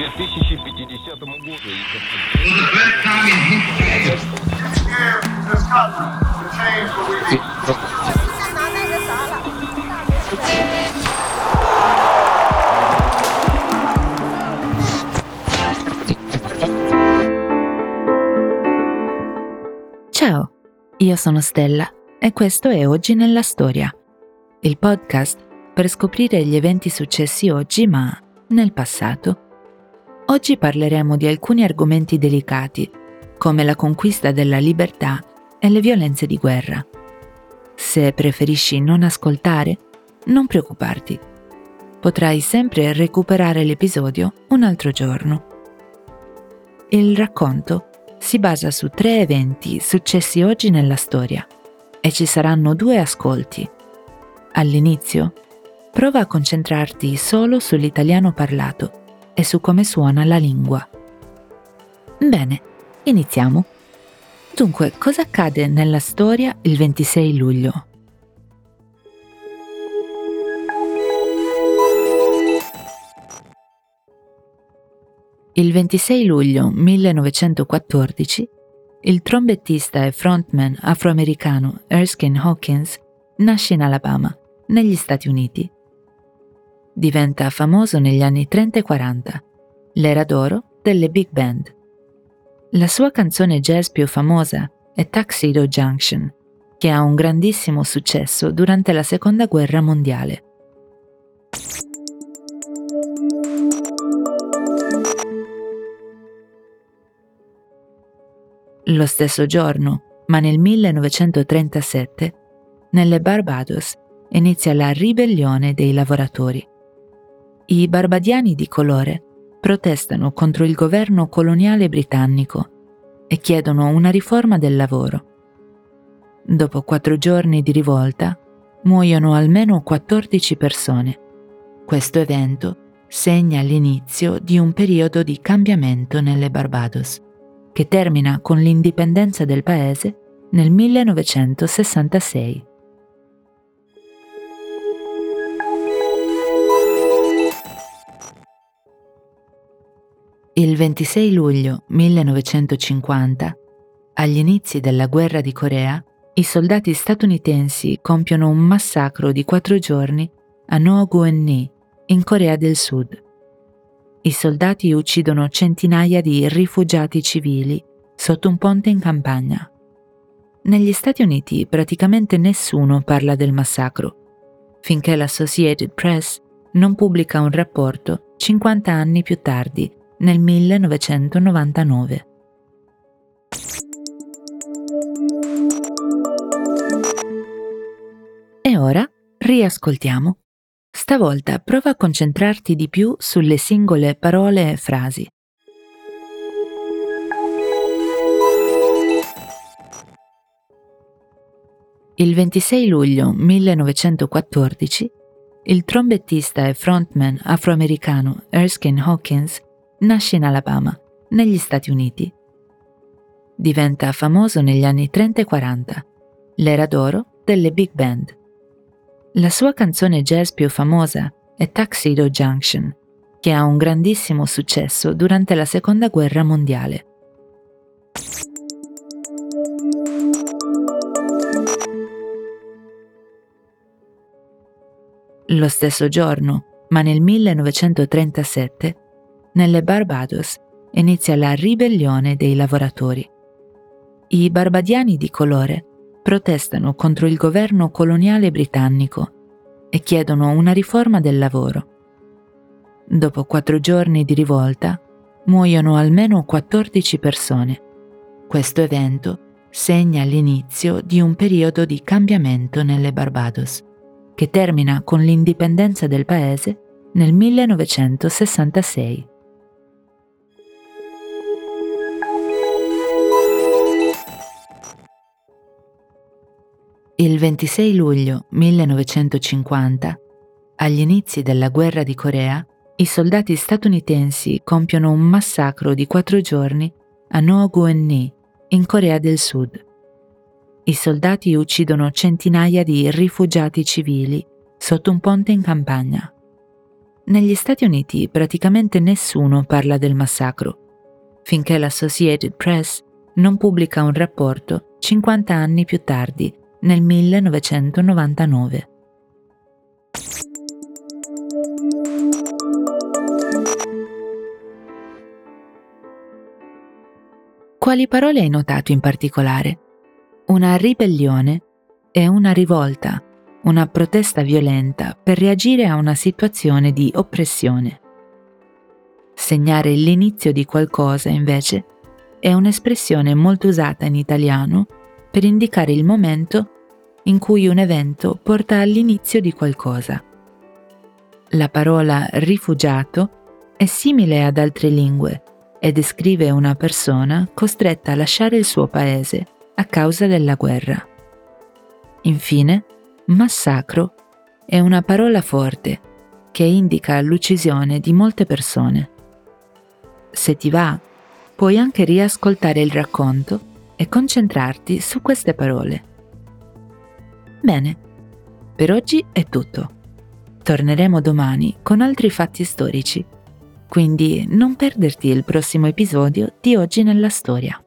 2050 году. Ciao, io sono Stella e questo è Oggi nella Storia, il podcast per scoprire gli eventi successi oggi ma nel passato. Oggi parleremo di alcuni argomenti delicati, come la conquista della libertà e le violenze di guerra. Se preferisci non ascoltare, non preoccuparti. Potrai sempre recuperare l'episodio un altro giorno. Il racconto si basa su tre eventi successi oggi nella storia e ci saranno due ascolti. All'inizio, prova a concentrarti solo sull'italiano parlato e su come suona la lingua. Bene, iniziamo. Dunque, cosa accade nella storia il 26 luglio? Il 26 luglio 1914, il trombettista e frontman afroamericano Erskine Hawkins nasce in Alabama, negli Stati Uniti. Diventa famoso negli anni 30 e 40, l'era d'oro delle big band. La sua canzone jazz più famosa è Tuxedo Junction, che ha un grandissimo successo durante la Seconda Guerra Mondiale. Lo stesso giorno, ma nel 1937, nelle Barbados inizia la ribellione dei lavoratori. I barbadiani di colore protestano contro il governo coloniale britannico e chiedono una riforma del lavoro. Dopo quattro giorni di rivolta, muoiono almeno 14 persone. Questo evento segna l'inizio di un periodo di cambiamento nelle Barbados, che termina con l'indipendenza del paese nel 1966. Il 26 luglio 1950, agli inizi della guerra di Corea, i soldati statunitensi compiono un massacro di quattro giorni a Noguenni, in Corea del Sud. I soldati uccidono centinaia di rifugiati civili sotto un ponte in campagna. Negli Stati Uniti praticamente nessuno parla del massacro, finché l'Associated Press non pubblica un rapporto 50 anni più tardi nel 1999. E ora riascoltiamo. Stavolta prova a concentrarti di più sulle singole parole e frasi. Il 26 luglio 1914, il trombettista e frontman afroamericano Erskine Hawkins nasce in Alabama, negli Stati Uniti. Diventa famoso negli anni 30 e 40, l'era d'oro delle big band. La sua canzone jazz più famosa è Tuxedo Junction, che ha un grandissimo successo durante la Seconda Guerra Mondiale. Lo stesso giorno, ma nel 1937, nelle Barbados inizia la ribellione dei lavoratori. I barbadiani di colore protestano contro il governo coloniale britannico e chiedono una riforma del lavoro. Dopo quattro giorni di rivolta, muoiono almeno 14 persone. Questo evento segna l'inizio di un periodo di cambiamento nelle Barbados, che termina con l'indipendenza del paese nel 1966. Il 26 luglio 1950, agli inizi della guerra di Corea, i soldati statunitensi compiono un massacro di quattro giorni a Noguenni, in Corea del Sud. I soldati uccidono centinaia di rifugiati civili sotto un ponte in campagna. negli Stati Uniti praticamente nessuno parla del massacro, finché l'Associated Press non pubblica un rapporto 50 anni più tardi, nel 1999. Quali parole hai notato in particolare? Una ribellione e una rivolta, una protesta violenta per reagire a una situazione di oppressione. Segnare l'inizio di qualcosa, invece, è un'espressione molto usata in italiano per indicare il momento in cui un evento porta all'inizio di qualcosa. La parola rifugiato è simile ad altre lingue e descrive una persona costretta a lasciare il suo paese a causa della guerra. Infine, massacro è una parola forte che indica l'uccisione di molte persone. Se ti va, puoi anche riascoltare il racconto e concentrarti su queste parole. Bene, per oggi è tutto. Torneremo domani con altri fatti storici quindi non perderti il prossimo episodio di Oggi nella Storia.